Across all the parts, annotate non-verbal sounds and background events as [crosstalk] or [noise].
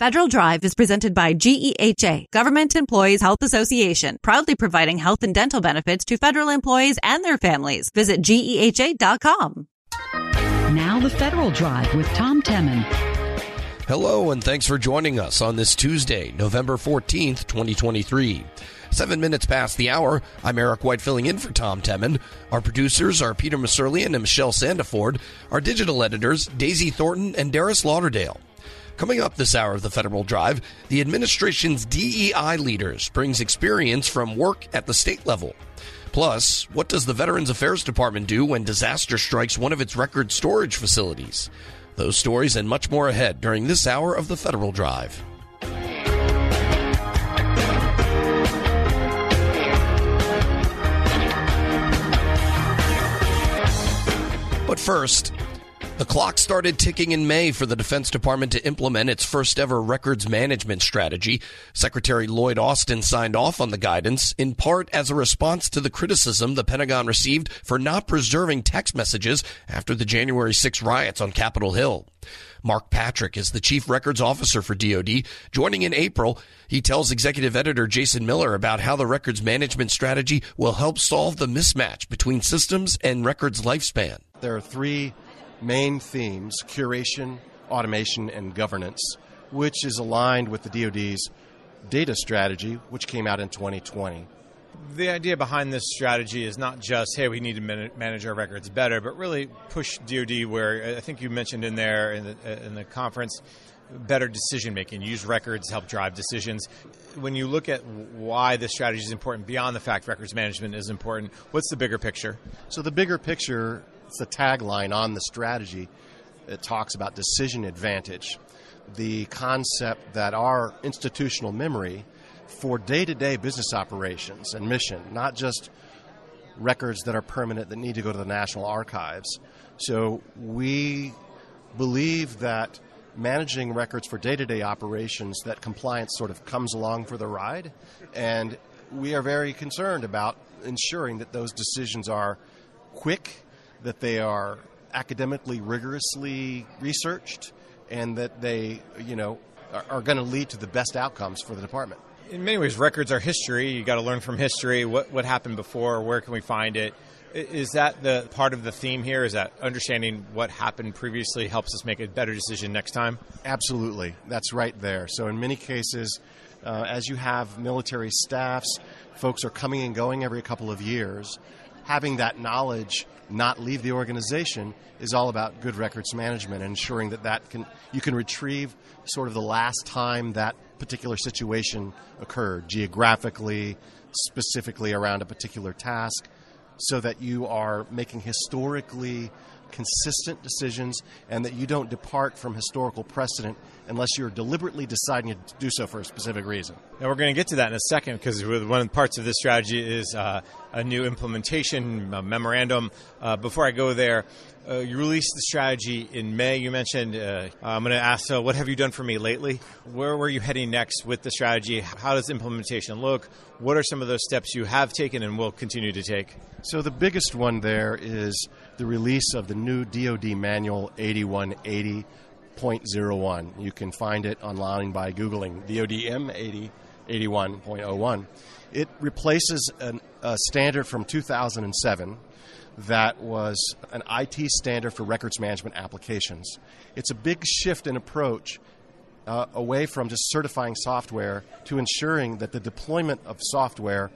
Federal Drive is presented by GEHA, Government Employees Health Association, proudly providing health and dental benefits to federal employees and their families. Visit GEHA.com. Now, the Federal Drive with Tom Temin. Hello, and thanks for joining us on this Tuesday, November 14th, 2023. Seven minutes past the hour, I'm Eric White filling in for Tom Temin. Our producers are Peter Musurlian and Michelle Sandiford. Our digital editors, Daisy Thornton and Darius Lauderdale. Coming up this hour of the Federal Drive, the administration's DEI leaders brings experience from work at the state level. Plus, what does the Veterans Affairs Department do when disaster strikes one of its record storage facilities? Those stories and much more ahead during this hour of the Federal Drive. But first, the clock started ticking in May for the Defense Department to implement its first ever records management strategy. Secretary Lloyd Austin signed off on the guidance, in part as a response to the criticism the Pentagon received for not preserving text messages after the January 6 riots on Capitol Hill. Mark Patrick is the chief records officer for DoD. Joining in April, he tells executive editor Jason Miller about how the records management strategy will help solve the mismatch between systems and records lifespan. There are three main themes curation, automation, and governance, which is aligned with the DoD's data strategy, which came out in 2020. The idea behind this strategy is not just, hey, we need to manage our records better, but really push DoD where I think you mentioned in there in the, in the conference better decision making, use records help drive decisions. When you look at why this strategy is important beyond the fact records management is important, what's the bigger picture? So, the bigger picture it's the tagline on the strategy. It talks about decision advantage, the concept that our institutional memory for day to day business operations and mission, not just records that are permanent that need to go to the National Archives. So we believe that managing records for day to day operations, that compliance sort of comes along for the ride. And we are very concerned about ensuring that those decisions are quick that they are academically rigorously researched and that they, you know, are, are going to lead to the best outcomes for the department. In many ways, records are history. You got to learn from history. What what happened before? Where can we find it? Is that the part of the theme here? Is that understanding what happened previously helps us make a better decision next time? Absolutely, that's right there. So in many cases, uh, as you have military staffs, folks are coming and going every couple of years. Having that knowledge not leave the organization is all about good records management and ensuring that that can you can retrieve sort of the last time that particular situation occurred geographically specifically around a particular task so that you are making historically consistent decisions and that you don't depart from historical precedent unless you're deliberately deciding to do so for a specific reason. Now, we're going to get to that in a second because one of the parts of this strategy is uh, a new implementation a memorandum. Uh, before I go there, uh, you released the strategy in May. You mentioned, uh, I'm going to ask, uh, what have you done for me lately? Where were you heading next with the strategy? How does implementation look? What are some of those steps you have taken and will continue to take? So, the biggest one there is the release of the new DoD Manual 8180.01. You can find it online by Googling DoDM 8081.01. It replaces an, a standard from 2007 that was an IT standard for records management applications. It's a big shift in approach uh, away from just certifying software to ensuring that the deployment of software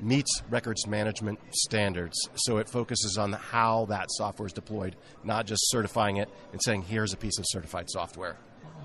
meets records management standards. So it focuses on how that software is deployed, not just certifying it and saying, here's a piece of certified software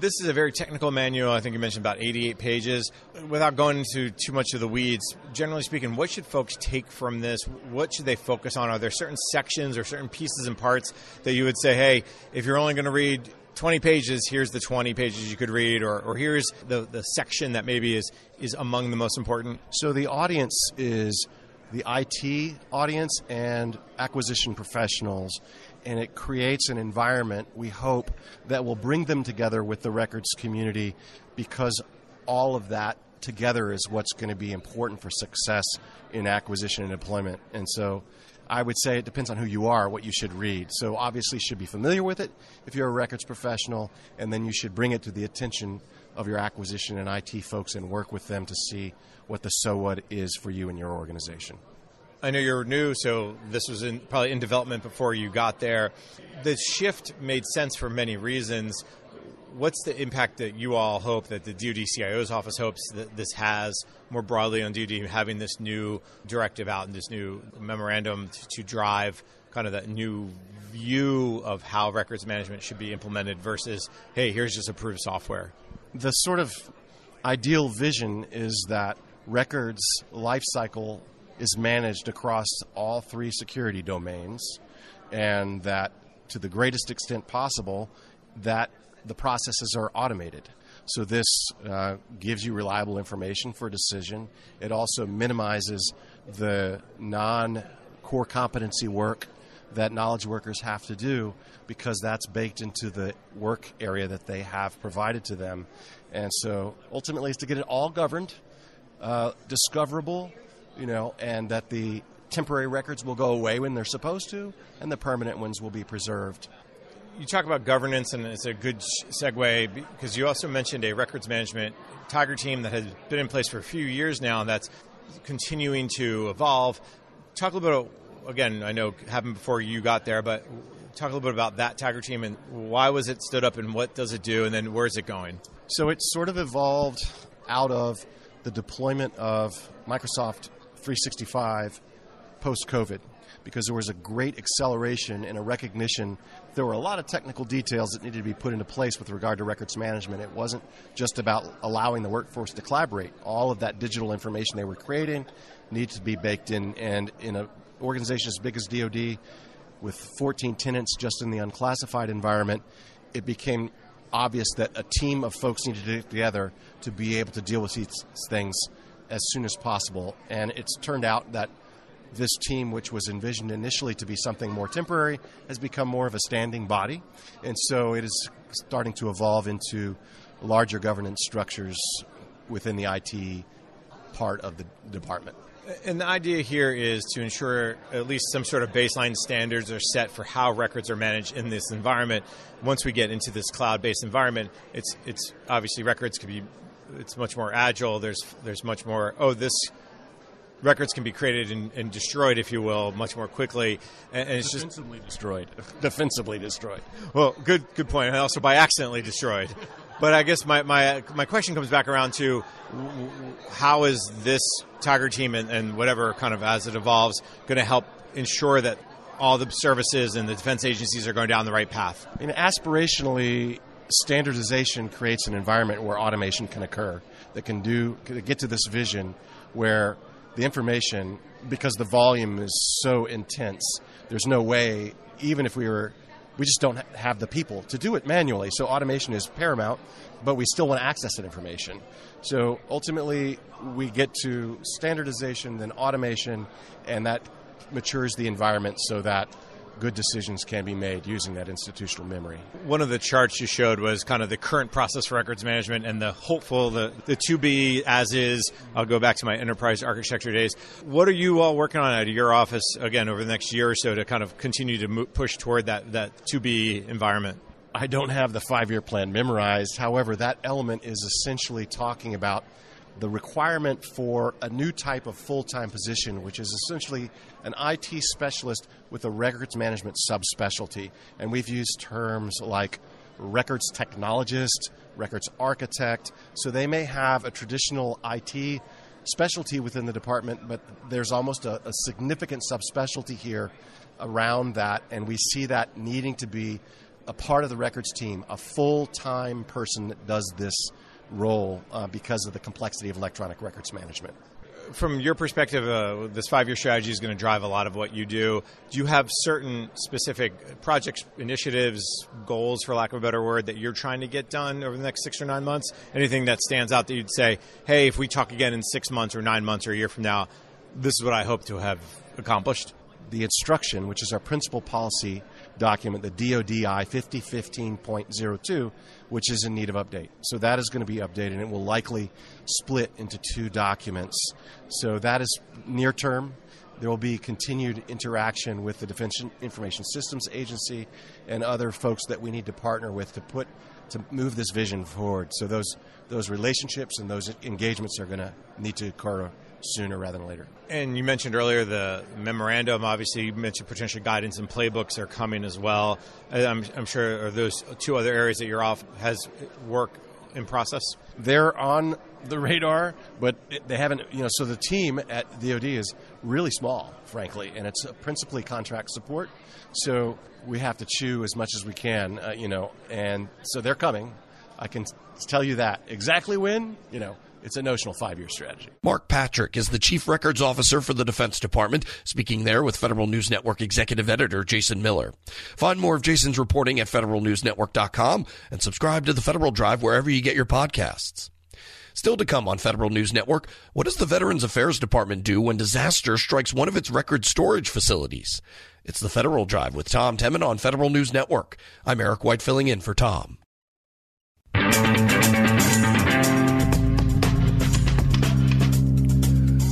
this is a very technical manual. I think you mentioned about 88 pages. Without going into too much of the weeds, generally speaking, what should folks take from this? What should they focus on? Are there certain sections or certain pieces and parts that you would say, hey, if you're only going to read 20 pages, here's the 20 pages you could read, or, or here's the, the section that maybe is, is among the most important? So the audience is the IT audience and acquisition professionals and it creates an environment, we hope, that will bring them together with the records community because all of that together is what's going to be important for success in acquisition and deployment. And so I would say it depends on who you are, what you should read. So obviously, you should be familiar with it if you're a records professional, and then you should bring it to the attention of your acquisition and IT folks and work with them to see what the so what is for you and your organization. I know you're new, so this was in, probably in development before you got there. The shift made sense for many reasons. What's the impact that you all hope that the DoD CIO's office hopes that this has more broadly on DoD having this new directive out and this new memorandum to, to drive kind of that new view of how records management should be implemented versus, hey, here's just approved software? The sort of ideal vision is that records lifecycle is managed across all three security domains, and that to the greatest extent possible, that the processes are automated. So this uh, gives you reliable information for decision. It also minimizes the non-core competency work that knowledge workers have to do because that's baked into the work area that they have provided to them. And so ultimately, is to get it all governed, uh, discoverable, you know, and that the temporary records will go away when they're supposed to, and the permanent ones will be preserved. You talk about governance, and it's a good segue because you also mentioned a records management Tiger team that has been in place for a few years now, and that's continuing to evolve. Talk a little bit, again, I know happened before you got there, but talk a little bit about that Tiger team and why was it stood up and what does it do, and then where's it going? So it sort of evolved out of the deployment of Microsoft 365 post COVID because there was a great acceleration and a recognition. There were a lot of technical details that needed to be put into place with regard to records management. It wasn't just about allowing the workforce to collaborate. All of that digital information they were creating needed to be baked in. And in an organization as big as DoD, with 14 tenants just in the unclassified environment, it became obvious that a team of folks needed to get together to be able to deal with these things as soon as possible. And it's turned out that this team, which was envisioned initially to be something more temporary, has become more of a standing body. And so it is starting to evolve into larger governance structures within the IT part of the department. And the idea here is to ensure at least some sort of baseline standards are set for how records are managed in this environment. Once we get into this cloud-based environment, it's it's obviously records can be it's much more agile. There's there's much more. Oh, this records can be created and, and destroyed, if you will, much more quickly. And, and it's defensively just destroyed. [laughs] defensively destroyed. Well, good good point. And also by accidentally destroyed. But I guess my, my my question comes back around to how is this Tiger team and, and whatever kind of as it evolves going to help ensure that all the services and the defense agencies are going down the right path? I mean, aspirationally, standardization creates an environment where automation can occur that can do get to this vision where the information because the volume is so intense there's no way even if we were we just don't have the people to do it manually. So automation is paramount but we still want to access that information. So ultimately we get to standardization then automation and that matures the environment so that good decisions can be made using that institutional memory. One of the charts you showed was kind of the current process for records management and the hopeful, the, the to be as is. I'll go back to my enterprise architecture days. What are you all working on at your office, again, over the next year or so to kind of continue to push toward that, that to be environment? I don't have the five year plan memorized. However, that element is essentially talking about the requirement for a new type of full time position, which is essentially an IT specialist with a records management subspecialty. And we've used terms like records technologist, records architect. So they may have a traditional IT specialty within the department, but there's almost a, a significant subspecialty here around that. And we see that needing to be a part of the records team, a full time person that does this role uh, because of the complexity of electronic records management. From your perspective, uh, this five year strategy is going to drive a lot of what you do. Do you have certain specific projects, initiatives, goals, for lack of a better word, that you're trying to get done over the next six or nine months? Anything that stands out that you'd say, hey, if we talk again in six months or nine months or a year from now, this is what I hope to have accomplished? The instruction, which is our principal policy document, the DODI 5015.02, which is in need of update. So that is going to be updated and it will likely split into two documents. So that is near term. There will be continued interaction with the Defense Information Systems Agency and other folks that we need to partner with to put to move this vision forward. So those those relationships and those engagements are going to need to occur sooner rather than later. And you mentioned earlier the memorandum. Obviously, you mentioned potential guidance and playbooks are coming as well. I'm, I'm sure are those two other areas that your office has work in process. They're on the radar, but they haven't. You know, so the team at DoD is really small, frankly, and it's principally contract support. So we have to chew as much as we can, uh, you know, and so they're coming. I can tell you that exactly when, you know, it's a notional five year strategy. Mark Patrick is the Chief Records Officer for the Defense Department, speaking there with Federal News Network Executive Editor Jason Miller. Find more of Jason's reporting at federalnewsnetwork.com and subscribe to the Federal Drive wherever you get your podcasts. Still to come on Federal News Network, what does the Veterans Affairs Department do when disaster strikes one of its record storage facilities? It's the Federal Drive with Tom Temin on Federal News Network. I'm Eric White filling in for Tom.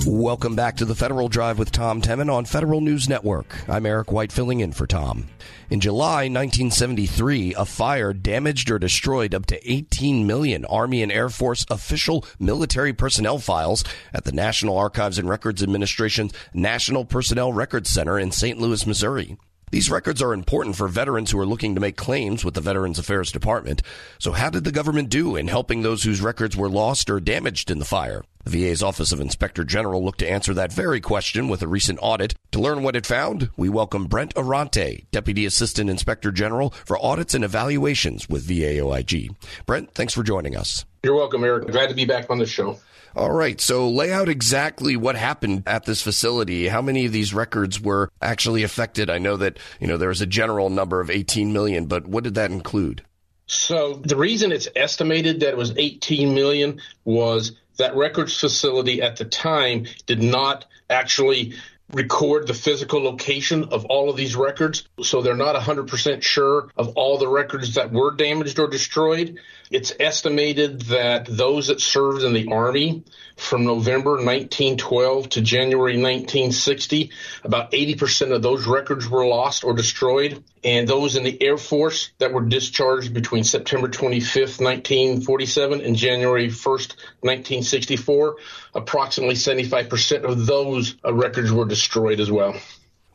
Welcome back to the Federal Drive with Tom Temin on Federal News Network. I'm Eric White filling in for Tom. In July 1973, a fire damaged or destroyed up to 18 million Army and Air Force official military personnel files at the National Archives and Records Administration's National Personnel Records Center in St. Louis, Missouri. These records are important for veterans who are looking to make claims with the Veterans Affairs Department. So how did the government do in helping those whose records were lost or damaged in the fire? The VA's Office of Inspector General looked to answer that very question with a recent audit. To learn what it found, we welcome Brent Arronte, Deputy Assistant Inspector General for Audits and Evaluations with VAOIG. Brent, thanks for joining us. You're welcome, Eric. Glad to be back on the show. All right. So lay out exactly what happened at this facility. How many of these records were actually affected? I know that, you know, there was a general number of 18 million, but what did that include? So the reason it's estimated that it was 18 million was that records facility at the time did not actually record the physical location of all of these records. So they're not 100% sure of all the records that were damaged or destroyed. It's estimated that those that served in the Army from November 1912 to January 1960, about 80% of those records were lost or destroyed. And those in the Air Force that were discharged between September 25th, 1947 and January 1st, 1964, approximately 75% of those uh, records were destroyed as well.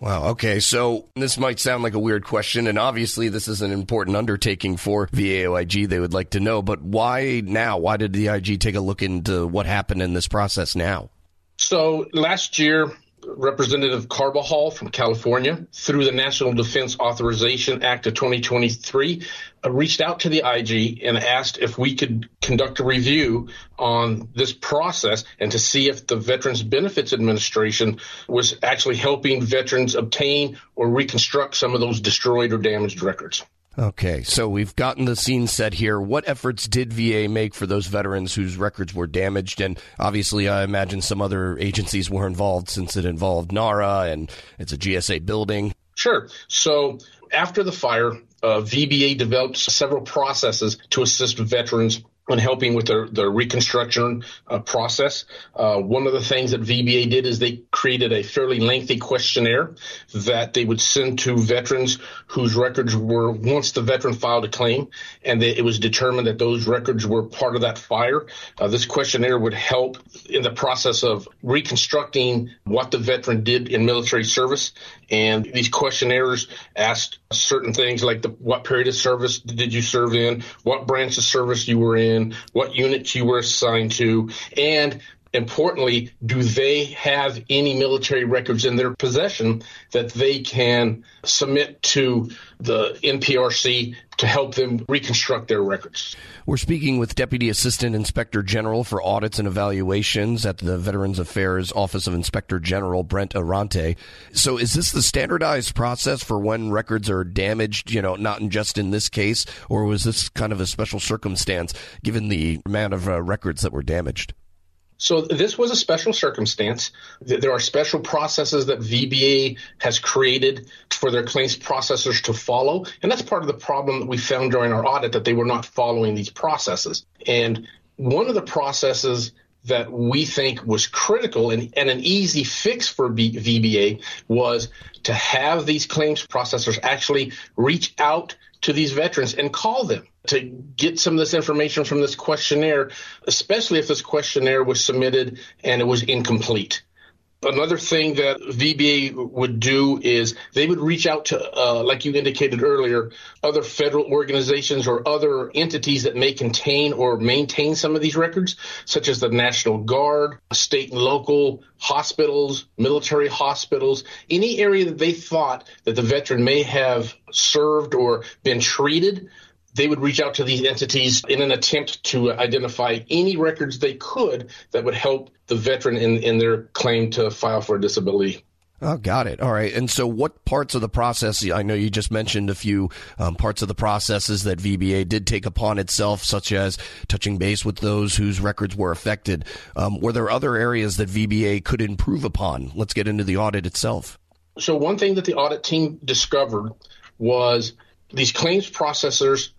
Wow. Okay. So this might sound like a weird question, and obviously this is an important undertaking for VAOIG. They would like to know, but why now? Why did the IG take a look into what happened in this process now? So last year, Representative Carbajal from California, through the National Defense Authorization Act of 2023, uh, reached out to the IG and asked if we could conduct a review on this process and to see if the Veterans Benefits Administration was actually helping veterans obtain or reconstruct some of those destroyed or damaged records. Okay, so we've gotten the scene set here. What efforts did VA make for those veterans whose records were damaged? And obviously, I imagine some other agencies were involved since it involved NARA and it's a GSA building. Sure. So after the fire, uh, VBA developed several processes to assist veterans on helping with the, the reconstruction uh, process. Uh, one of the things that VBA did is they created a fairly lengthy questionnaire that they would send to veterans whose records were once the veteran filed a claim and they, it was determined that those records were part of that fire. Uh, this questionnaire would help in the process of reconstructing what the veteran did in military service. And these questionnaires asked certain things like the, what period of service did you serve in, what branch of service you were in, in, what units you were assigned to, and importantly, do they have any military records in their possession that they can submit to the NPRC to help them reconstruct their records? We're speaking with Deputy Assistant Inspector General for Audits and Evaluations at the Veterans Affairs Office of Inspector General, Brent Arronte. So is this the standardized process for when records are damaged, you know, not just in this case, or was this kind of a special circumstance given the amount of uh, records that were damaged? So this was a special circumstance. There are special processes that VBA has created for their claims processors to follow. And that's part of the problem that we found during our audit that they were not following these processes. And one of the processes that we think was critical and, and an easy fix for B, VBA was to have these claims processors actually reach out to these veterans and call them to get some of this information from this questionnaire, especially if this questionnaire was submitted and it was incomplete. Another thing that VBA would do is they would reach out to, uh, like you indicated earlier, other federal organizations or other entities that may contain or maintain some of these records, such as the National Guard, state and local hospitals, military hospitals, any area that they thought that the veteran may have served or been treated they would reach out to these entities in an attempt to identify any records they could that would help the veteran in, in their claim to file for a disability. Oh, got it. All right. And so, what parts of the process? I know you just mentioned a few um, parts of the processes that VBA did take upon itself, such as touching base with those whose records were affected. Um, were there other areas that VBA could improve upon? Let's get into the audit itself. So, one thing that the audit team discovered was these claims processors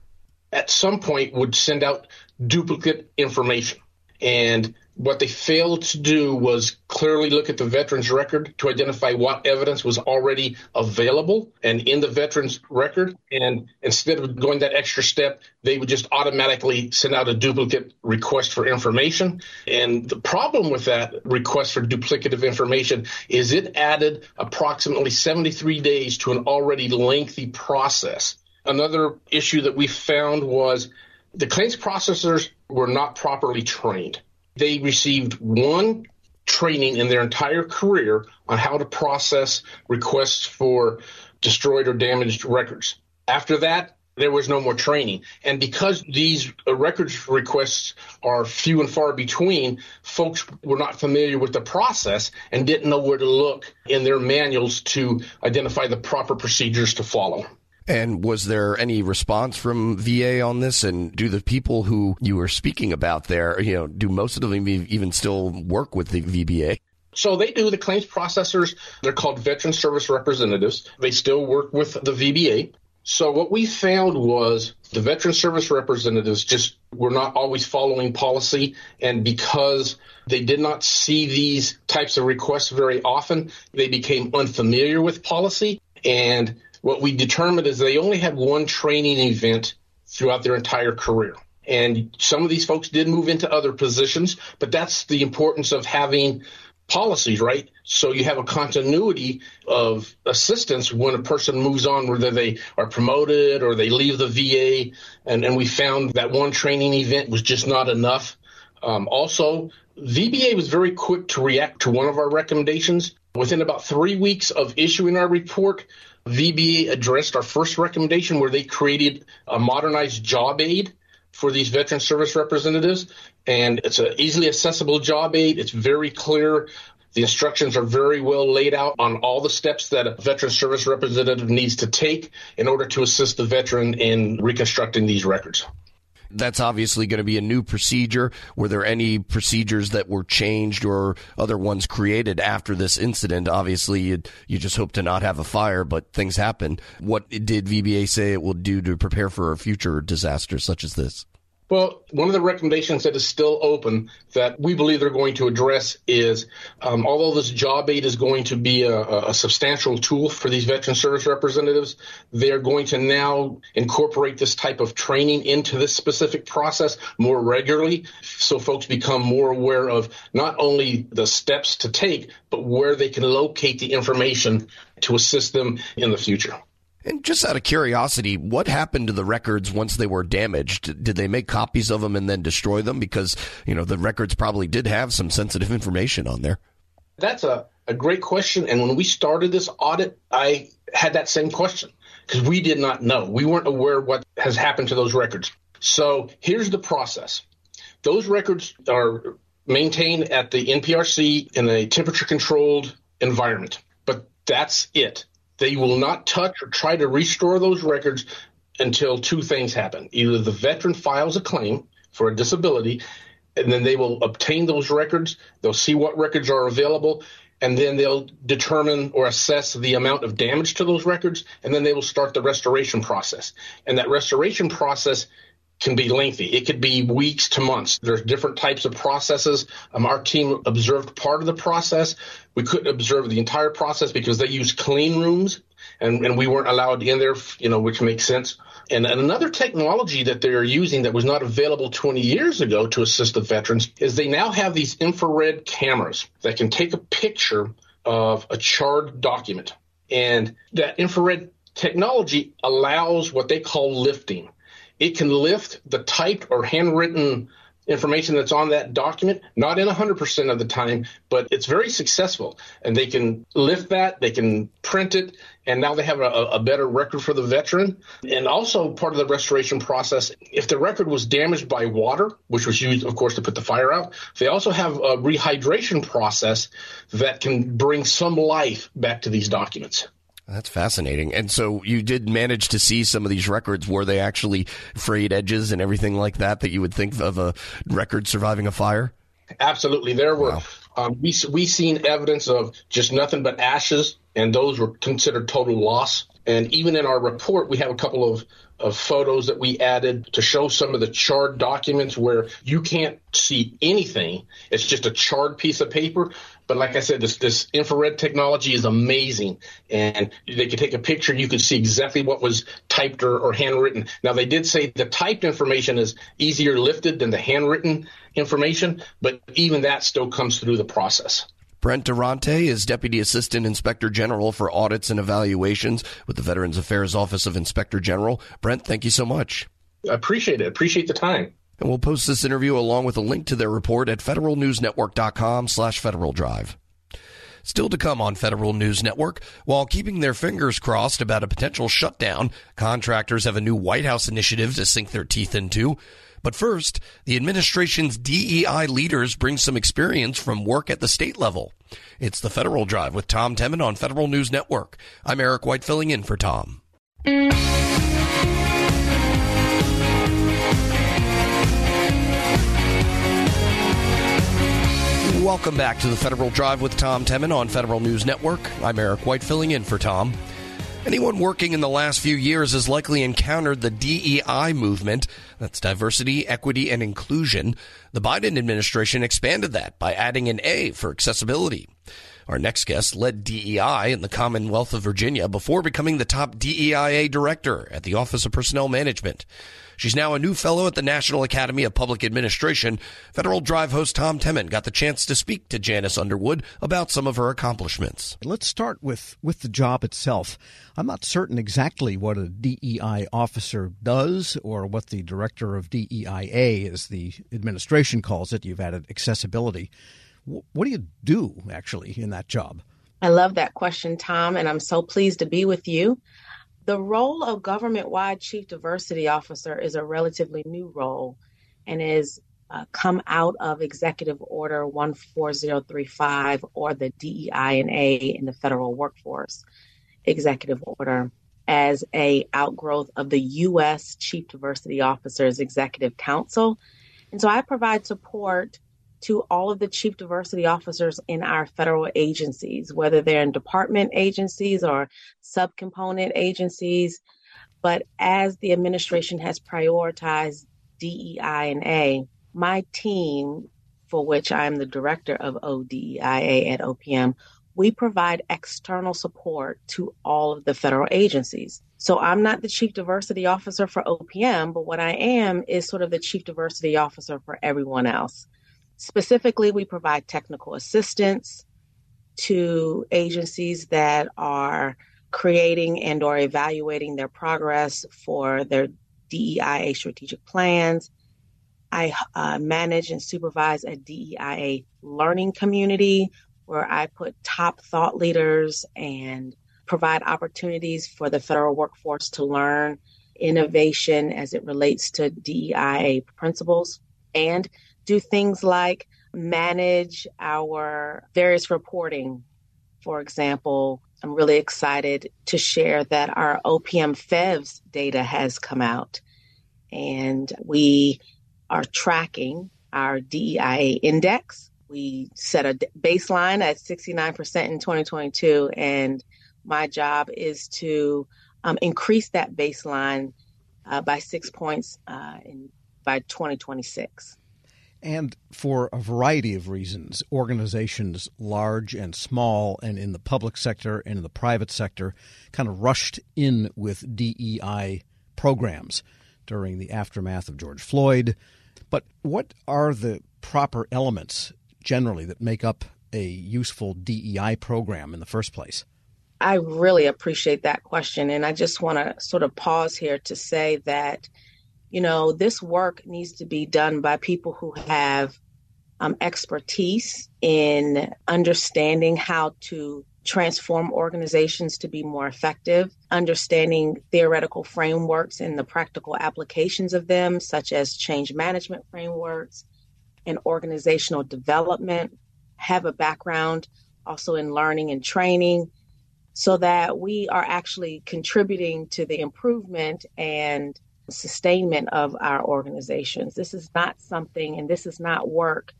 at some point would send out duplicate information. And what they failed to do was clearly look at the veteran's record to identify what evidence was already available and in the veteran's record. And instead of going that extra step, they would just automatically send out a duplicate request for information. And the problem with that request for duplicative information is it added approximately 73 days to an already lengthy process. Another issue that we found was the claims processors were not properly trained. They received one training in their entire career on how to process requests for destroyed or damaged records. After that, there was no more training. And because these records requests are few and far between, folks were not familiar with the process and didn't know where to look in their manuals to identify the proper procedures to follow. And was there any response from VA on this? And do the people who you were speaking about there, you know, do most of them even still work with the VBA? So they do. The claims processors, they're called veteran service representatives. They still work with the VBA. So what we found was the veteran service representatives just were not always following policy. And because they did not see these types of requests very often, they became unfamiliar with policy. And what we determined is they only had one training event throughout their entire career. And some of these folks did move into other positions, but that's the importance of having policies, right? So you have a continuity of assistance when a person moves on, whether they are promoted or they leave the VA. And, and we found that one training event was just not enough. Um, also, VBA was very quick to react to one of our recommendations. Within about three weeks of issuing our report, VBA addressed our first recommendation where they created a modernized job aid for these veteran service representatives. And it's an easily accessible job aid. It's very clear. The instructions are very well laid out on all the steps that a veteran service representative needs to take in order to assist the veteran in reconstructing these records that's obviously going to be a new procedure. Were there any procedures that were changed or other ones created after this incident? Obviously, you, you just hope to not have a fire, but things happen. What did VBA say it will do to prepare for a future disaster such as this? Well, one of the recommendations that is still open that we believe they're going to address is um, although this job aid is going to be a, a, substantial tool for these veteran service representatives, they are going to now incorporate this type of training into this specific process more regularly so folks become more aware of not only the steps to take, but where they can locate the information to assist them in the future. And just out of curiosity, what happened to the records once they were damaged? Did they make copies of them and then destroy them? Because, you know, the records probably did have some sensitive information on there. That's a, a great question. And when we started this audit, I had that same question because we did not know. We weren't aware what has happened to those records. So here's the process those records are maintained at the NPRC in a temperature controlled environment, but that's it. They will not touch or try to restore those records until two things happen. Either the veteran files a claim for a disability, and then they will obtain those records. They'll see what records are available, and then they'll determine or assess the amount of damage to those records, and then they will start the restoration process. And that restoration process can be lengthy. It could be weeks to months. There's different types of processes. Um, our team observed part of the process. We couldn't observe the entire process because they use clean rooms and, and we weren't allowed in there, you know, which makes sense. And, and another technology that they're using that was not available 20 years ago to assist the veterans is they now have these infrared cameras that can take a picture of a charred document. And that infrared technology allows what they call lifting. It can lift the typed or handwritten information that's on that document, not in 100% of the time, but it's very successful. And they can lift that, they can print it, and now they have a, a, better record for the veteran. And also part of the restoration process, if the record was damaged by water, which was used, of course, to put the fire out, they also have a rehydration process that can bring some life back to these documents. That's fascinating. And so you did manage to see some of these records. Were they actually frayed edges and everything like that that you would think of a record surviving a fire? Absolutely. There were, wow. um, we, we seen evidence of just nothing but ashes, and those were considered total loss. And even in our report, we have a couple of, of photos that we added to show some of the charred documents where you can't see anything. It's just a charred piece of paper. But like I said, this this infrared technology is amazing, and they could take a picture. You could see exactly what was typed or, or handwritten. Now they did say the typed information is easier lifted than the handwritten information, but even that still comes through the process. Brent Arronte is Deputy Assistant Inspector General for Audits and Evaluations with the Veterans Affairs Office of Inspector General. Brent, thank you so much. I appreciate it. Appreciate the time. And we'll post this interview along with a link to their report at federalnewsnetwork.com slash Federal Drive. Still to come on Federal News Network, while keeping their fingers crossed about a potential shutdown, contractors have a new White House initiative to sink their teeth into. But first, the administration's DEI leaders bring some experience from work at the state level. It's the Federal Drive with Tom Temin on Federal News Network. I'm Eric White filling in for Tom. Welcome back to the Federal Drive with Tom Temin on Federal News Network. I'm Eric White filling in for Tom. Anyone working in the last few years has likely encountered the DEI movement. That's diversity, equity, and inclusion. The Biden administration expanded that by adding an A for accessibility. Our next guest led DEI in the Commonwealth of Virginia before becoming the top DEIA director at the Office of Personnel Management. She's now a new fellow at the National Academy of Public Administration. Federal Drive host Tom Temin got the chance to speak to Janice Underwood about some of her accomplishments. Let's start with, with the job itself. I'm not certain exactly what a DEI officer does or what the director of DEIA, as the administration calls it. You've added accessibility. What do you do actually in that job? I love that question, Tom, and I'm so pleased to be with you. The role of government wide chief diversity officer is a relatively new role and is uh, come out of Executive Order 14035 or the DEI&A in the federal workforce executive order as a outgrowth of the U.S. Chief Diversity Officers Executive Council. And so I provide support to all of the chief diversity officers in our federal agencies, whether they're in department agencies or subcomponent agencies. But as the administration has prioritized DEI and A, my team, for which I'm the director of ODEIA at OPM, we provide external support to all of the federal agencies. So I'm not the chief diversity officer for OPM, but what I am is sort of the chief diversity officer for everyone else. Specifically, we provide technical assistance to agencies that are creating and or evaluating their progress for their DEIA strategic plans. I uh, manage and supervise a DEIA learning community where I put top thought leaders and provide opportunities for the federal workforce to learn innovation as it relates to DEIA principles. And do things like manage our various reporting. For example, I'm really excited to share that our OPM FEVS data has come out and we are tracking our DEIA index. We set a baseline at 69% in 2022, and my job is to um, increase that baseline uh, by six points uh, in, by 2026. And for a variety of reasons, organizations large and small, and in the public sector and in the private sector, kind of rushed in with DEI programs during the aftermath of George Floyd. But what are the proper elements generally that make up a useful DEI program in the first place? I really appreciate that question. And I just want to sort of pause here to say that you know, this work needs to be done by people who have um, expertise in understanding how to transform organizations to be more effective, understanding theoretical frameworks and the practical applications of them, such as change management frameworks and organizational development, have a background also in learning and training, so that we are actually contributing to the improvement and sustainment of our organizations. This is not something, and this is not work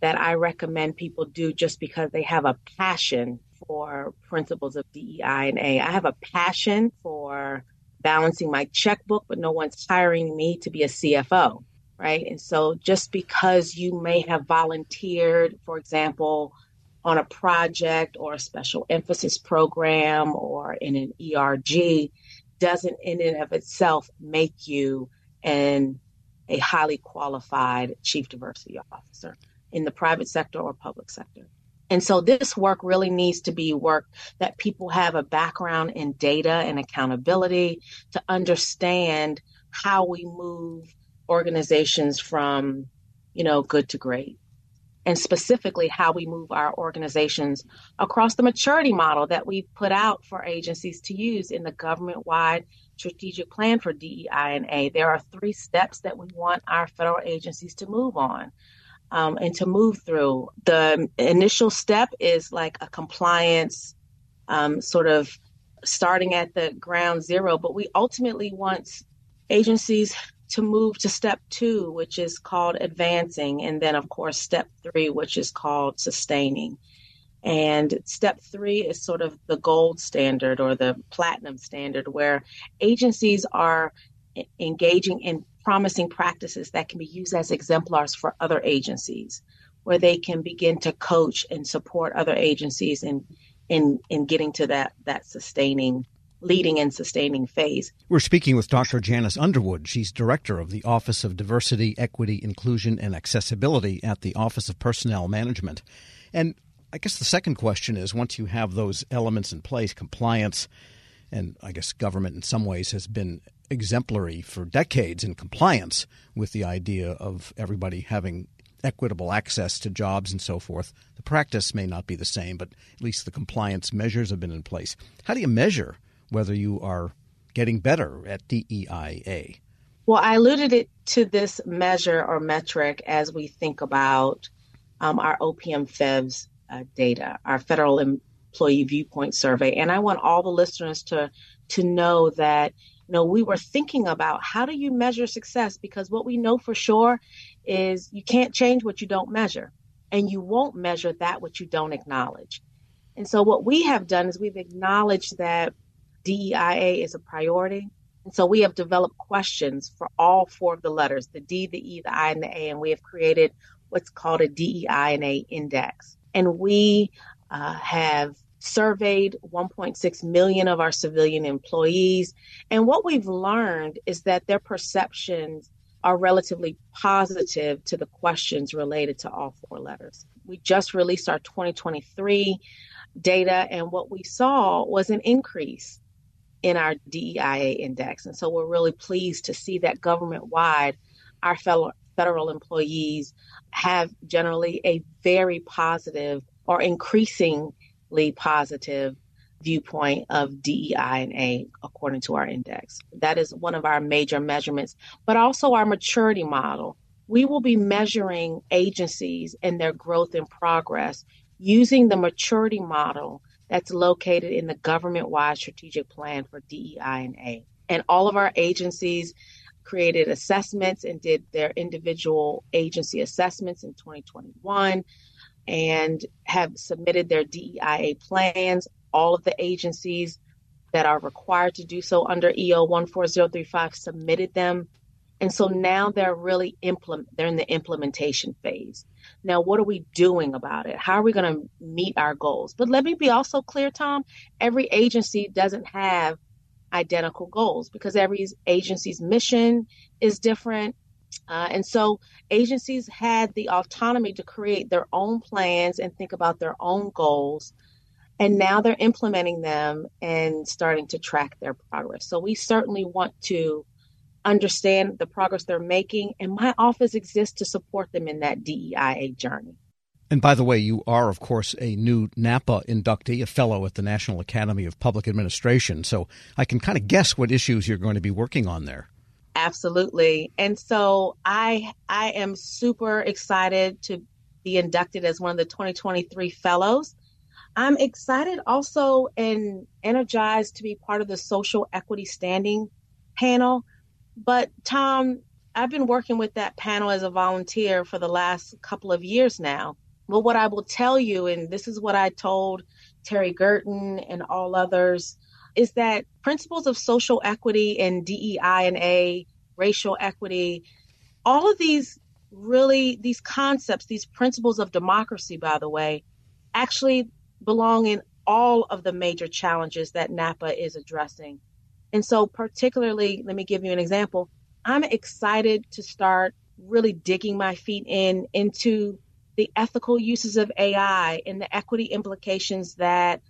that I recommend people do just because they have a passion for principles of DEI and A. I have a passion for balancing my checkbook, but no one's hiring me to be a CFO, right? And so just because you may have volunteered, for example, on a project or a special emphasis program or in an ERG doesn't in and of itself make you an a highly qualified chief diversity officer in the private sector or public sector. And so this work really needs to be work that people have a background in data and accountability to understand how we move organizations from, you know, good to great and specifically how we move our organizations across the maturity model that we put out for agencies to use in the government wide strategic plan for DEI and A. There are three steps that we want our federal agencies to move on. Um, and to move through. The initial step is like a compliance um, sort of starting at the ground zero, but we ultimately want agencies to move to step two, which is called advancing, and then, of course, step three, which is called sustaining. And step three is sort of the gold standard or the platinum standard, where agencies are engaging in promising practices that can be used as exemplars for other agencies, where they can begin to coach and support other agencies in in in getting to that that sustaining leading and sustaining phase. We're speaking with Dr. Janice Underwood. She's director of the Office of Diversity, Equity, Inclusion, and Accessibility at the Office of Personnel Management. And I guess the second question is once you have those elements in place, compliance, and I guess government in some ways has been exemplary for decades in compliance with the idea of everybody having equitable access to jobs and so forth. The practice may not be the same, but at least the compliance measures have been in place. How do you measure whether you are getting better at DEIA. Well, I alluded it to this measure or metric as we think about um, our OPM FEVS uh, data, our Federal Employee Viewpoint Survey, and I want all the listeners to to know that you know we were thinking about how do you measure success because what we know for sure is you can't change what you don't measure, and you won't measure that which you don't acknowledge. And so what we have done is we've acknowledged that DEIA is a priority. And so we have developed questions for all four of the letters the D, the E, the I, and the A, and we have created what's called a DEI and A index. And we uh, have surveyed 1.6 million of our civilian employees. And what we've learned is that their perceptions are relatively positive to the questions related to all four letters. We just released our 2023 data, and what we saw was an increase in our DEIA index. And so we're really pleased to see that government wide, our fellow, federal employees have generally a very positive or increasingly positive viewpoint of DEI and A according to our index. That is one of our major measurements, but also our maturity model. We will be measuring agencies and their growth and progress using the maturity model that's located in the government wide strategic plan for DEI and A. And all of our agencies created assessments and did their individual agency assessments in 2021 and have submitted their DEIA plans. All of the agencies that are required to do so under EO 14035 submitted them. And so now they're really implement they're in the implementation phase. Now, what are we doing about it? How are we going to meet our goals? But let me be also clear, Tom, every agency doesn't have identical goals because every agency's mission is different. Uh, and so agencies had the autonomy to create their own plans and think about their own goals. And now they're implementing them and starting to track their progress. So we certainly want to understand the progress they're making. And my office exists to support them in that DEIA journey. And by the way, you are, of course, a new NAPA inductee, a fellow at the National Academy of Public Administration. So I can kind of guess what issues you're going to be working on there. Absolutely. And so I I am super excited to be inducted as one of the 2023 fellows. I'm excited also and energized to be part of the social equity standing panel. But Tom, I've been working with that panel as a volunteer for the last couple of years now. Well, what I will tell you, and this is what I told Terry Gerton and all others, is that principles of social equity and DEI and A, racial equity, all of these really, these concepts, these principles of democracy, by the way, actually belong in all of the major challenges that NAPA is addressing. And so, particularly, let me give you an example. I'm excited to start really digging my feet in into the ethical uses of AI and the equity implications that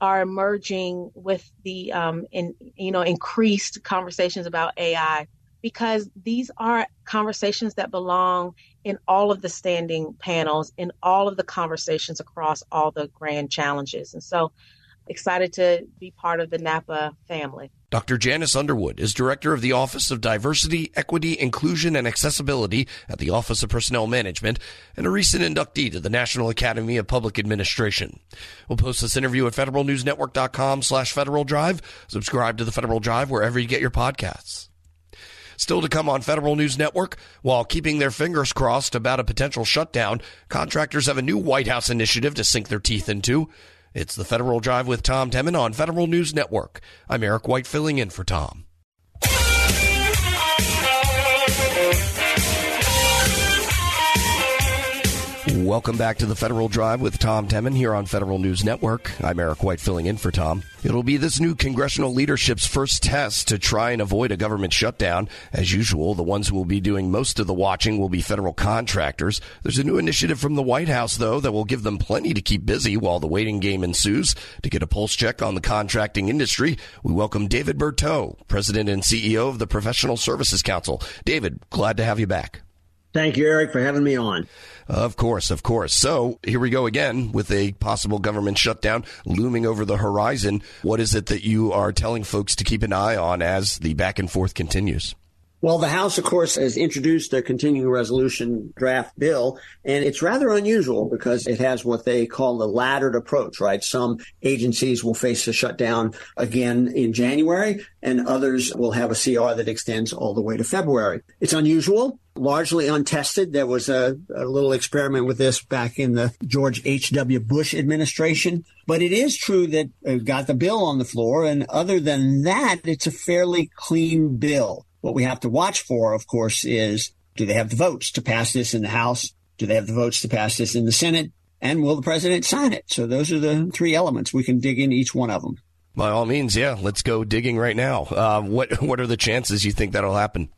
are emerging with the um, in, you know increased conversations about AI because these are conversations that belong in all of the standing panels in all of the conversations across all the grand challenges and so excited to be part of the NAPA family. Dr. Janice Underwood is Director of the Office of Diversity, Equity, Inclusion, and Accessibility at the Office of Personnel Management and a recent inductee to the National Academy of Public Administration. We'll post this interview at federalnewsnetwork.com slash Federal Drive. Subscribe to the Federal Drive wherever you get your podcasts. Still to come on Federal News Network, while keeping their fingers crossed about a potential shutdown, contractors have a new White House initiative to sink their teeth into. It's the Federal Drive with Tom Temin on Federal News Network. I'm Eric White filling in for Tom. Welcome back to the Federal Drive with Tom Temin here on Federal News Network. I'm Eric White filling in for Tom. It'll be this new congressional leadership's first test to try and avoid a government shutdown. As usual, the ones who will be doing most of the watching will be federal contractors. There's a new initiative from the White House, though, that will give them plenty to keep busy while the waiting game ensues. To get a pulse check on the contracting industry, we welcome David Berteau, President and CEO of the Professional Services Council. David, glad to have you back. Thank you, Eric, for having me on. Of course, of course. So here we go again with a possible government shutdown looming over the horizon. What is it that you are telling folks to keep an eye on as the back and forth continues? Well, the House, of course, has introduced a continuing resolution draft bill, and it's rather unusual because it has what they call the laddered approach, right? Some agencies will face a shutdown again in January, and others will have a CR that extends all the way to February. It's unusual, largely untested. There was a, a little experiment with this back in the George H.W. Bush administration, but it is true that got the bill on the floor, and other than that, it's a fairly clean bill. What we have to watch for, of course, is do they have the votes to pass this in the House? Do they have the votes to pass this in the Senate? And will the president sign it? So those are the three elements. We can dig into each one of them. By all means, yeah, let's go digging right now. Uh, what [laughs] what are the chances you think that'll happen?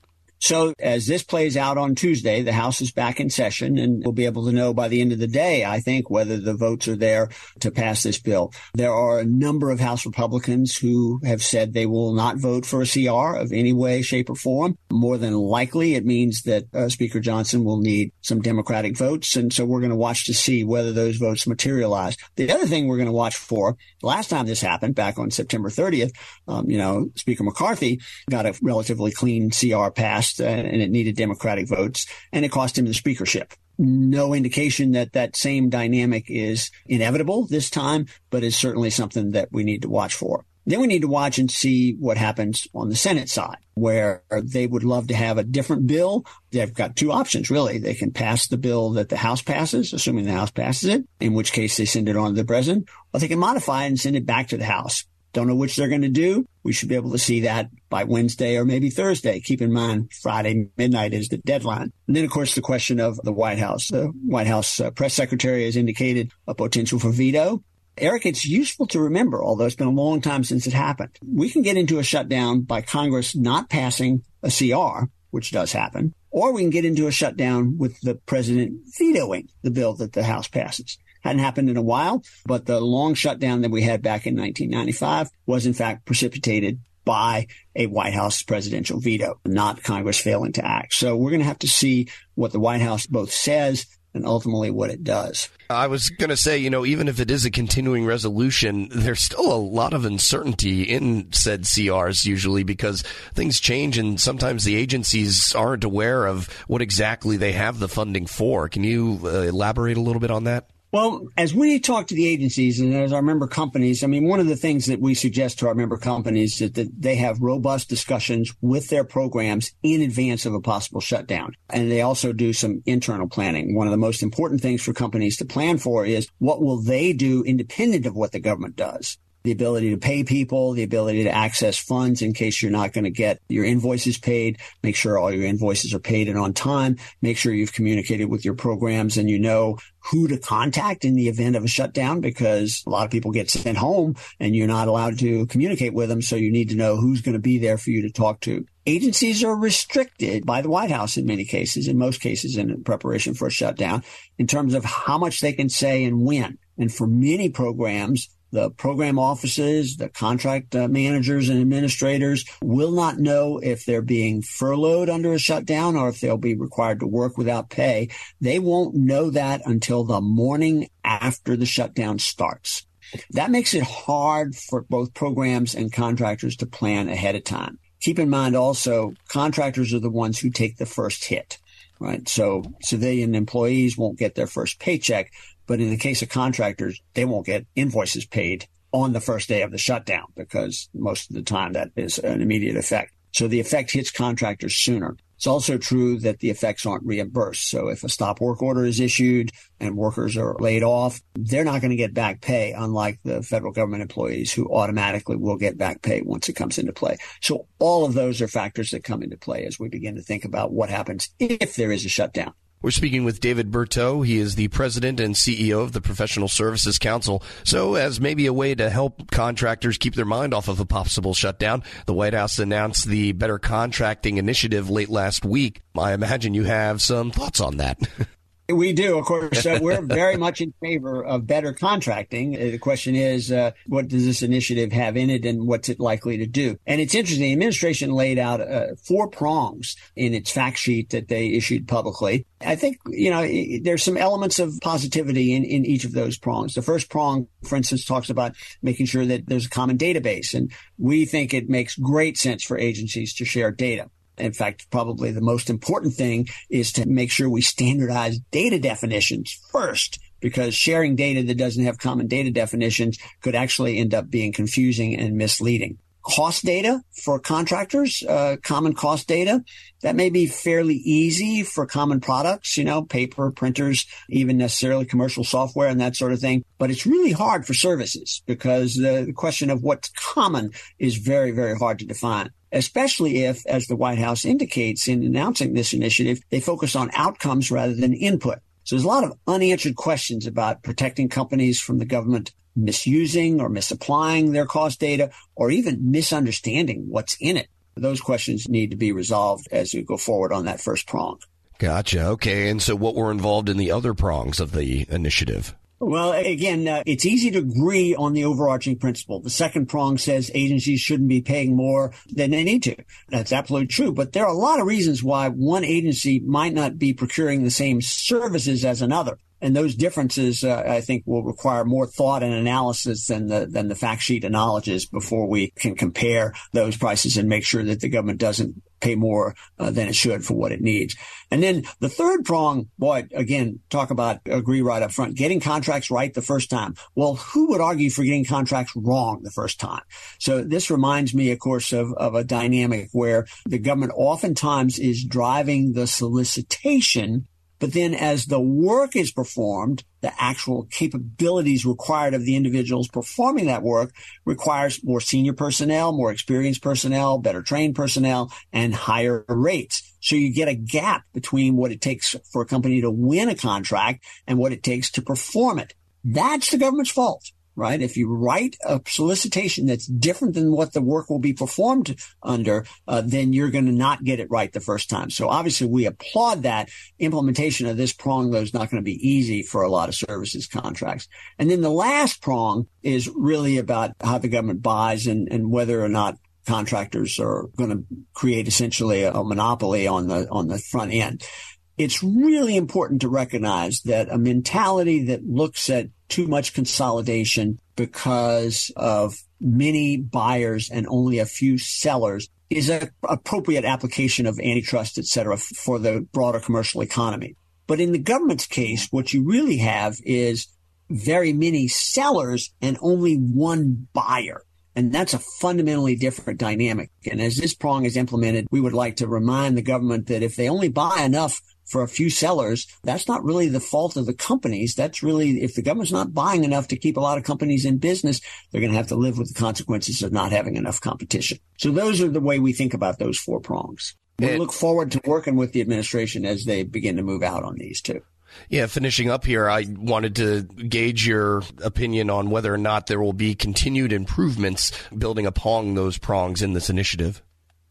So as this plays out on Tuesday, the House is back in session and we'll be able to know by the end of the day, I think, whether the votes are there to pass this bill. There are a number of House Republicans who have said they will not vote for a CR of any way, shape, or form. More than likely, it means that uh, Speaker Johnson will need some Democratic votes. And so we're going to watch to see whether those votes materialize. The other thing we're going to watch for, last time this happened back on September 30th, um, you know, Speaker McCarthy got a relatively clean CR passed uh, and it needed Democratic votes, and it cost him the speakership. No indication that that same dynamic is inevitable this time, but it's certainly something that we need to watch for. Then we need to watch and see what happens on the Senate side, where they would love to have a different bill. They've got two options, really. They can pass the bill that the House passes, assuming the House passes it, in which case they send it on to the president, or they can modify it and send it back to the House. Don't know which they're going to do. We should be able to see that by Wednesday or maybe Thursday. Keep in mind, Friday midnight is the deadline. And then, of course, the question of the White House. The White House uh, press secretary has indicated a potential for veto. Eric, it's useful to remember, although it's been a long time since it happened. We can get into a shutdown by Congress not passing a CR, which does happen, or we can get into a shutdown with the president vetoing the bill that the House passes. Hadn't happened in a while, but the long shutdown that we had back in 1995 was in fact precipitated by a White House presidential veto, not Congress failing to act. So we're going to have to see what the White House both says and ultimately what it does. I was going to say, you know, even if it is a continuing resolution, there's still a lot of uncertainty in said CRs usually because things change and sometimes the agencies aren't aware of what exactly they have the funding for. Can you uh, elaborate a little bit on that? Well, as we talk to the agencies and as our member companies, I mean, one of the things that we suggest to our member companies is that they have robust discussions with their programs in advance of a possible shutdown. And they also do some internal planning. One of the most important things for companies to plan for is what will they do independent of what the government does? The ability to pay people, the ability to access funds in case you're not going to get your invoices paid. Make sure all your invoices are paid and on time. Make sure you've communicated with your programs and you know who to contact in the event of a shutdown because a lot of people get sent home and you're not allowed to communicate with them. So you need to know who's going to be there for you to talk to. Agencies are restricted by the White House in many cases, in most cases in preparation for a shutdown in terms of how much they can say and when. And for many programs, the program offices, the contract uh, managers and administrators will not know if they're being furloughed under a shutdown or if they'll be required to work without pay. They won't know that until the morning after the shutdown starts. That makes it hard for both programs and contractors to plan ahead of time. Keep in mind also, contractors are the ones who take the first hit right? So civilian employees won't get their first paycheck, but in the case of contractors, they won't get invoices paid on the first day of the shutdown because most of the time that is an immediate effect. So the effect hits contractors sooner. It's also true that the effects aren't reimbursed. So if a stop work order is issued and workers are laid off, they're not going to get back pay, unlike the federal government employees who automatically will get back pay once it comes into play. So all of those are factors that come into play as we begin to think about what happens if there is a shutdown. We're speaking with David Berteau. He is the president and CEO of the Professional Services Council. So, as maybe a way to help contractors keep their mind off of a possible shutdown, the White House announced the Better Contracting Initiative late last week. I imagine you have some thoughts on that. [laughs] We do, of course. Uh, we're [laughs] very much in favor of better contracting. Uh, the question is, uh, what does this initiative have in it, and what's it likely to do? And it's interesting. The administration laid out uh, four prongs in its fact sheet that they issued publicly. I think you know there's some elements of positivity in, in each of those prongs. The first prong, for instance, talks about making sure that there's a common database, and we think it makes great sense for agencies to share data. In fact, probably the most important thing is to make sure we standardize data definitions first because sharing data that doesn't have common data definitions could actually end up being confusing and misleading. Cost data for contractors, uh, common cost data, that may be fairly easy for common products, you know, paper, printers, even necessarily commercial software and that sort of thing. But it's really hard for services because the, question of what's common is very, very hard to define especially if, as the White House indicates in announcing this initiative, they focus on outcomes rather than input. So there's a lot of unanswered questions about protecting companies from the government misusing or misapplying their cost data or even misunderstanding what's in it. Those questions need to be resolved as we go forward on that first prong. Gotcha. Okay. And so what were involved in the other prongs of the initiative? Well, again, uh, it's easy to agree on the overarching principle. The second prong says agencies shouldn't be paying more than they need to. That's absolutely true. But there are a lot of reasons why one agency might not be procuring the same services as another. And those differences, uh, I think, will require more thought and analysis than the than the fact sheet acknowledges before we can compare those prices and make sure that the government doesn't pay more uh, than it should for what it needs. And then the third prong, boy, again, talk about agree right up front, getting contracts right the first time. Well, who would argue for getting contracts wrong the first time? So this reminds me, of course, of, of a dynamic where the government oftentimes is driving the solicitation But then as the work is performed, the actual capabilities required of the individuals performing that work requires more senior personnel, more experienced personnel, better trained personnel, and higher rates. So you get a gap between what it takes for a company to win a contract and what it takes to perform it. That's the government's fault right? If you write a solicitation that's different than what the work will be performed under, uh, then you're going to not get it right the first time. So obviously we applaud that implementation of this prong, though, is not going to be easy for a lot of services contracts. And then the last prong is really about how the government buys and, and whether or not contractors are going to create essentially a, a monopoly on the on the front end it's really important to recognize that a mentality that looks at too much consolidation because of many buyers and only a few sellers is an appropriate application of antitrust, et cetera, for the broader commercial economy. But in the government's case, what you really have is very many sellers and only one buyer. And that's a fundamentally different dynamic. And as this prong is implemented, we would like to remind the government that if they only buy enough for a few sellers, that's not really the fault of the companies. That's really, if the government's not buying enough to keep a lot of companies in business, they're going to have to live with the consequences of not having enough competition. So those are the way we think about those four prongs. We look forward to working with the administration as they begin to move out on these too. Yeah, finishing up here, I wanted to gauge your opinion on whether or not there will be continued improvements building upon those prongs in this initiative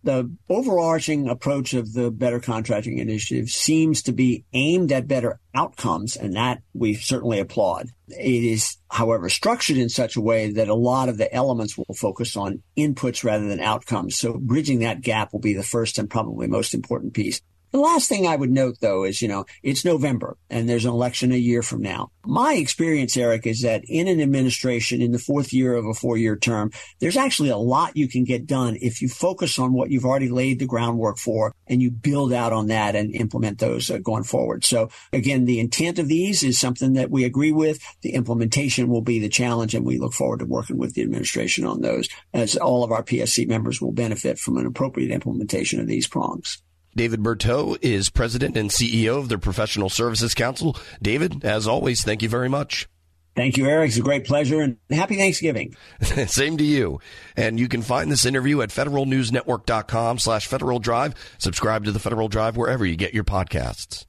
the overarching approach of the Better Contracting Initiative seems to be aimed at better outcomes, and that we certainly applaud. It is, however, structured in such a way that a lot of the elements will focus on inputs rather than outcomes. So bridging that gap will be the first and probably most important piece. The last thing I would note though is, you know, it's November and there's an election a year from now. My experience, Eric, is that in an administration in the fourth year of a four year term, there's actually a lot you can get done if you focus on what you've already laid the groundwork for and you build out on that and implement those uh, going forward. So again, the intent of these is something that we agree with. The implementation will be the challenge and we look forward to working with the administration on those as all of our PSC members will benefit from an appropriate implementation of these prongs. David Berteau is president and CEO of the Professional Services Council. David, as always, thank you very much. Thank you, Eric. It's a great pleasure and happy Thanksgiving. [laughs] Same to you. And you can find this interview at federalnewsnetwork.com slash Federal Drive. Subscribe to the Federal Drive wherever you get your podcasts.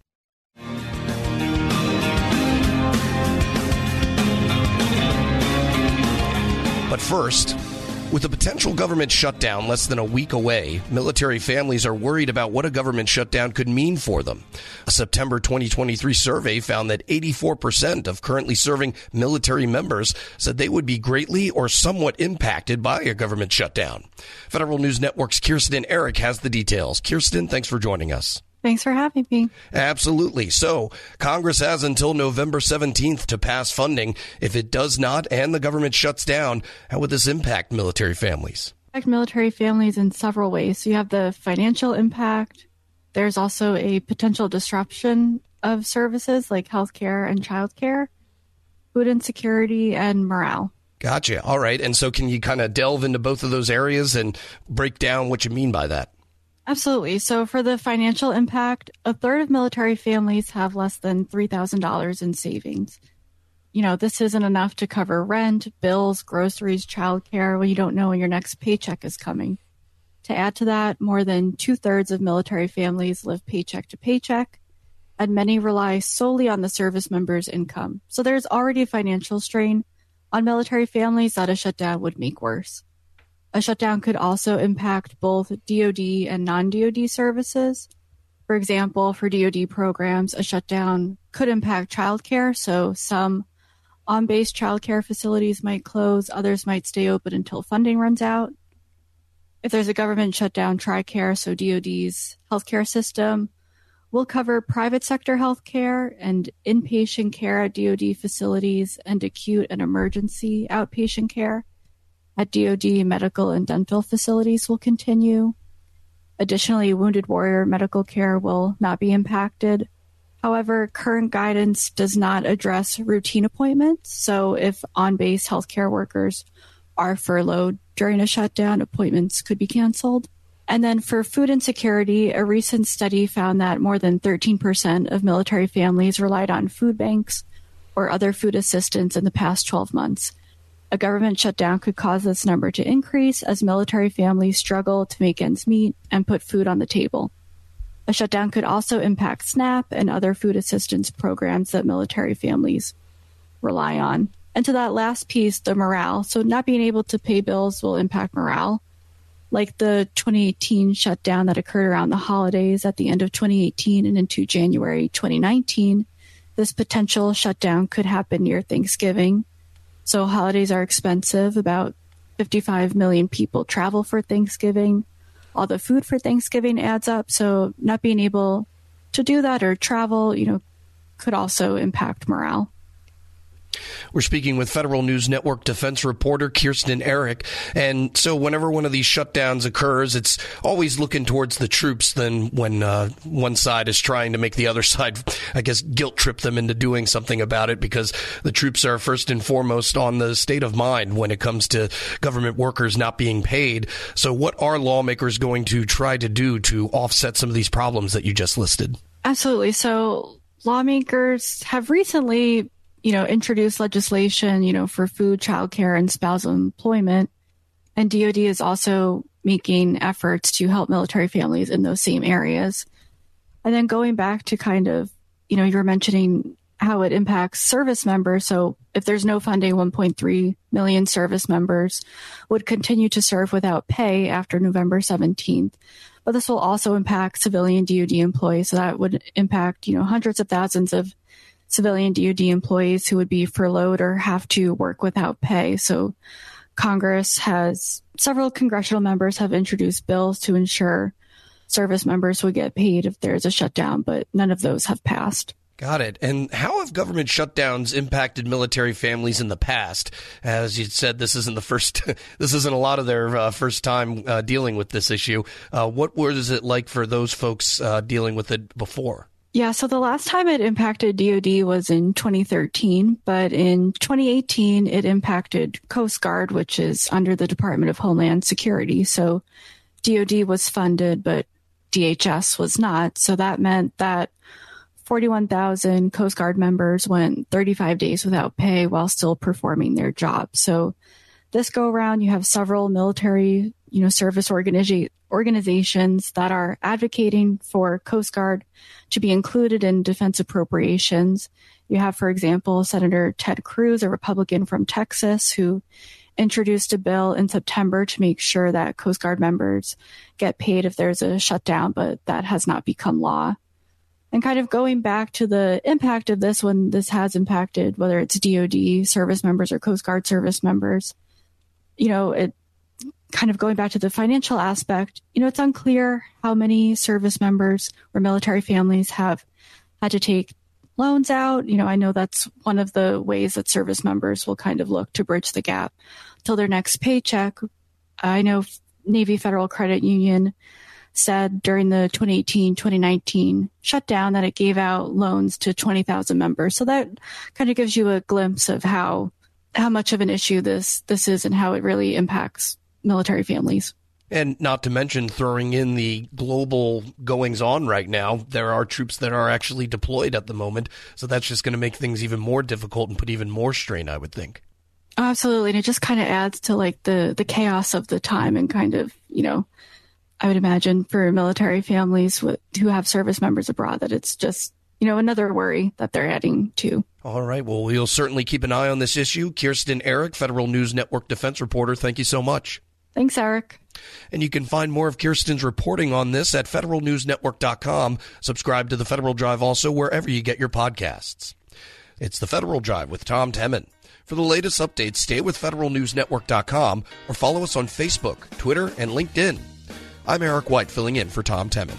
But first, with a potential government shutdown less than a week away, military families are worried about what a government shutdown could mean for them. A September 2023 survey found that 84% of currently serving military members said they would be greatly or somewhat impacted by a government shutdown. Federal News Network's Kirsten Errick has the details. Kirsten, thanks for joining us. Thanks for having me. Absolutely. So, Congress has until November 17th to pass funding. If it does not and the government shuts down, how would this impact military families? Impact military families in several ways. So, you have the financial impact. There's also a potential disruption of services like healthcare and childcare, food insecurity, and morale. Gotcha. All right. And so, can you kind of delve into both of those areas and break down what you mean by that? Absolutely. So, for the financial impact, a third of military families have less than $3,000 in savings. You know, this isn't enough to cover rent, bills, groceries, childcare when you don't know when your next paycheck is coming. To add to that, more than two thirds of military families live paycheck to paycheck, and many rely solely on the service member's income. So, there's already a financial strain on military families that a shutdown would make worse. A shutdown could also impact both DoD and non DoD services. For example, for DoD programs, a shutdown could impact childcare. So some on base childcare facilities might close, others might stay open until funding runs out. If there's a government shutdown, TRICARE, so DoD's healthcare system, will cover private sector healthcare and inpatient care at DoD facilities and acute and emergency outpatient care at DoD medical and dental facilities will continue. Additionally, wounded warrior medical care will not be impacted. However, current guidance does not address routine appointments. So, if on base healthcare workers are furloughed during a shutdown, appointments could be canceled. And then for food insecurity, a recent study found that more than 13% of military families relied on food banks or other food assistance in the past 12 months. A government shutdown could cause this number to increase as military families struggle to make ends meet and put food on the table. A shutdown could also impact SNAP and other food assistance programs that military families rely on. And to that last piece, the morale. So, not being able to pay bills will impact morale. Like the 2018 shutdown that occurred around the holidays at the end of 2018 and into January 2019, this potential shutdown could happen near Thanksgiving. So, holidays are expensive. About 55 million people travel for Thanksgiving. All the food for Thanksgiving adds up. So, not being able to do that or travel, you know, could also impact morale. We're speaking with Federal News Network defense reporter Kirsten Errick. And so, whenever one of these shutdowns occurs, it's always looking towards the troops than when uh, one side is trying to make the other [laughs] side, I guess, guilt trip them into doing something about it because the troops are first and foremost on the state of mind when it comes to government workers not being paid. So, what are lawmakers going to try to do to offset some of these problems that you just listed? Absolutely. So, lawmakers have recently you know, introduce legislation, you know, for food, childcare, and spousal employment. And DoD is also making efforts to help military families in those same areas. And then going back to kind of, you know, you're mentioning how it impacts service members. So if there's no funding, 1.3 million service members would continue to serve without pay after November 17th. But this will also impact civilian DoD employees. So that would impact, you know, hundreds of thousands of civilian DoD employees who would be furloughed or have to work without pay. So Congress has several congressional members have introduced bills to ensure service members would get paid if there's a shutdown, but none of those have passed. Got it. And how have government shutdowns impacted military families in the past? As you said, this isn't the first. [laughs] this isn't a lot of their uh, first time uh, dealing with this issue. Uh, what was it like for those folks uh, dealing with it before? Yeah, so the last time it impacted DoD was in 2013, but in 2018 it impacted Coast Guard, which is under the Department of Homeland Security. So DoD was funded, but DHS was not. So that meant that 41,000 Coast Guard members went 35 days without pay while still performing their job. So this go around, you have several military, you know, service organiza- organizations that are advocating for Coast Guard to be included in defense appropriations. You have, for example, Senator Ted Cruz, a Republican from Texas, who introduced a bill in September to make sure that Coast Guard members get paid if there's a shutdown, but that has not become law. And kind of going back to the impact of this when this has impacted, whether it's DoD service members or Coast Guard service members, you know, it kind of going back to the financial aspect, you know, it's unclear how many service members or military families have had to take loans out. You know, I know that's one of the ways that service members will kind of look to bridge the gap till their next paycheck. I know Navy Federal Credit Union said during the 2018-2019 shutdown that it gave out loans to 20,000 members. So that kind of gives you a glimpse of how how much of an issue this this is and how it really impacts military families. And not to mention throwing in the global goings on right now. There are troops that are actually deployed at the moment. So that's just going to make things even more difficult and put even more strain, I would think. Absolutely. And it just kind of adds to like the, the chaos of the time and kind of, you know, I would imagine for military families with, who have service members abroad that it's just, you know, another worry that they're adding to. All right. Well, we'll certainly keep an eye on this issue. Kirsten Errick, Federal News Network defense reporter, thank you so much. Thanks, Eric. And you can find more of Kirsten's reporting on this at federalnewsnetwork.com. Subscribe to the Federal Drive also wherever you get your podcasts. It's the Federal Drive with Tom Temin. For the latest updates, stay with federalnewsnetwork.com or follow us on Facebook, Twitter, and LinkedIn. I'm Eric White filling in for Tom Temin.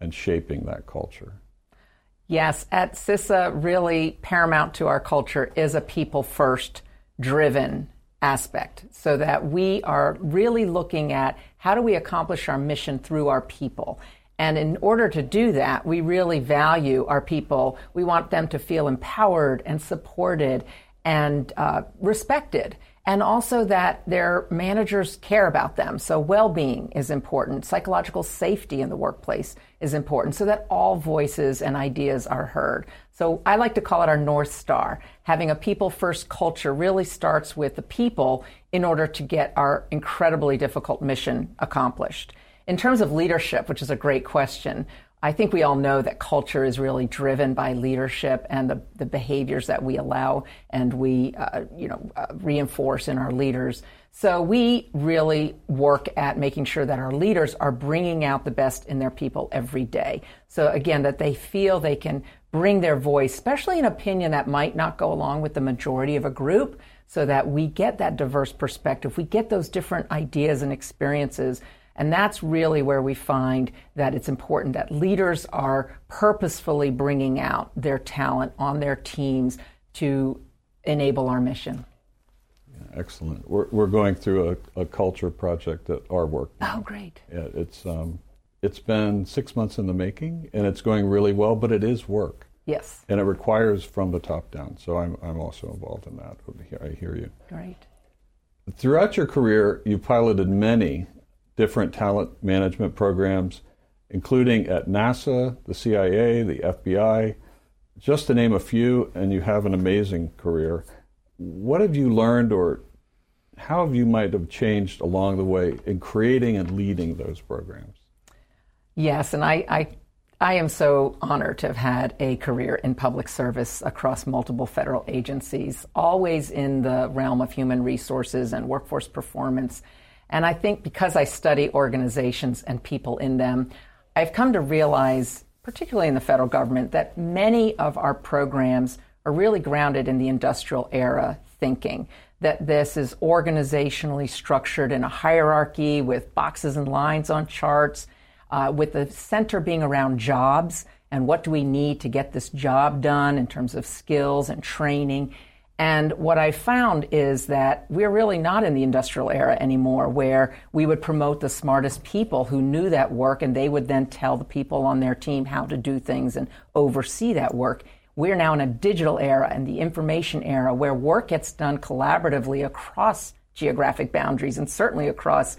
and shaping that culture? Yes, at CISA, really paramount to our culture is a people first driven aspect so that we are really looking at how do we accomplish our mission through our people. And in order to do that, we really value our people. We want them to feel empowered and supported and uh, respected and also that their managers care about them. So well-being is important. Psychological safety in the workplace is important so that all voices and ideas are heard. So I like to call it our North Star. Having a people first culture really starts with the people in order to get our incredibly difficult mission accomplished. In terms of leadership, which is a great question, I think we all know that culture is really driven by leadership and the, the behaviors that we allow and we, uh, you know, uh, reinforce in our leaders. So we really work at making sure that our leaders are bringing out the best in their people every day. So again, that they feel they can bring their voice, especially an opinion that might not go along with the majority of a group, so that we get that diverse perspective. We get those different ideas and experiences and that's really where we find that it's important that leaders are purposefully bringing out their talent on their teams to enable our mission. Excellent. We're, we're going through a, a, culture project at our work. Now. Oh, great. Yeah, it's, um, it's been six months in the making, and it's going really well, but it is work. Yes. And it requires from the top down. So I'm, I'm also involved in that. I hear you. Great. Throughout your career, you piloted many different talent management programs, including at NASA, the CIA, the FBI, just to name a few, and you have an amazing career. What have you learned or how have you might have changed along the way in creating and leading those programs? Yes, and I, I, I am so honored to have had a career in public service across multiple federal agencies, always in the realm of human resources and workforce performance and I think because I study organizations and people in them, I've come to realize, particularly in the federal government, that many of our programs are really grounded in the industrial era thinking. That this is organizationally structured in a hierarchy with boxes and lines on charts, uh, with the center being around jobs and what do we need to get this job done in terms of skills and training. And what I found is that we're really not in the industrial era anymore where we would promote the smartest people who knew that work and they would then tell the people on their team how to do things and oversee that work. We're now in a digital era and the information era where work gets done collaboratively across geographic boundaries and certainly across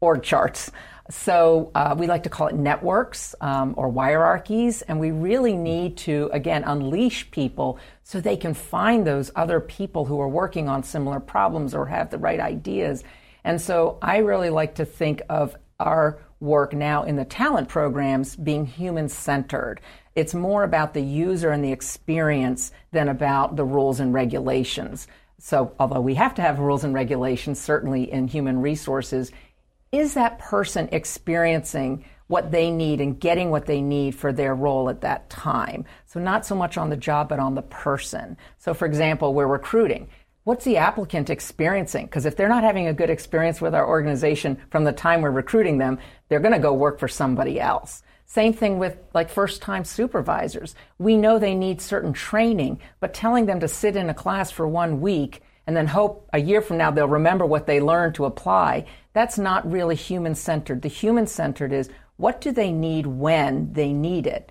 org charts. So uh, we like to call it networks um, or hierarchies, and we really need to, again, unleash people so they can find those other people who are working on similar problems or have the right ideas. And so I really like to think of our work now in the talent programs being human centered. It's more about the user and the experience than about the rules and regulations. So, although we have to have rules and regulations, certainly in human resources, is that person experiencing what they need and getting what they need for their role at that time? So, not so much on the job, but on the person. So, for example, we're recruiting. What's the applicant experiencing? Because if they're not having a good experience with our organization from the time we're recruiting them, they're going to go work for somebody else. Same thing with like first time supervisors. We know they need certain training, but telling them to sit in a class for one week and then hope a year from now they'll remember what they learned to apply, that's not really human centered. The human centered is What do they need when they need it?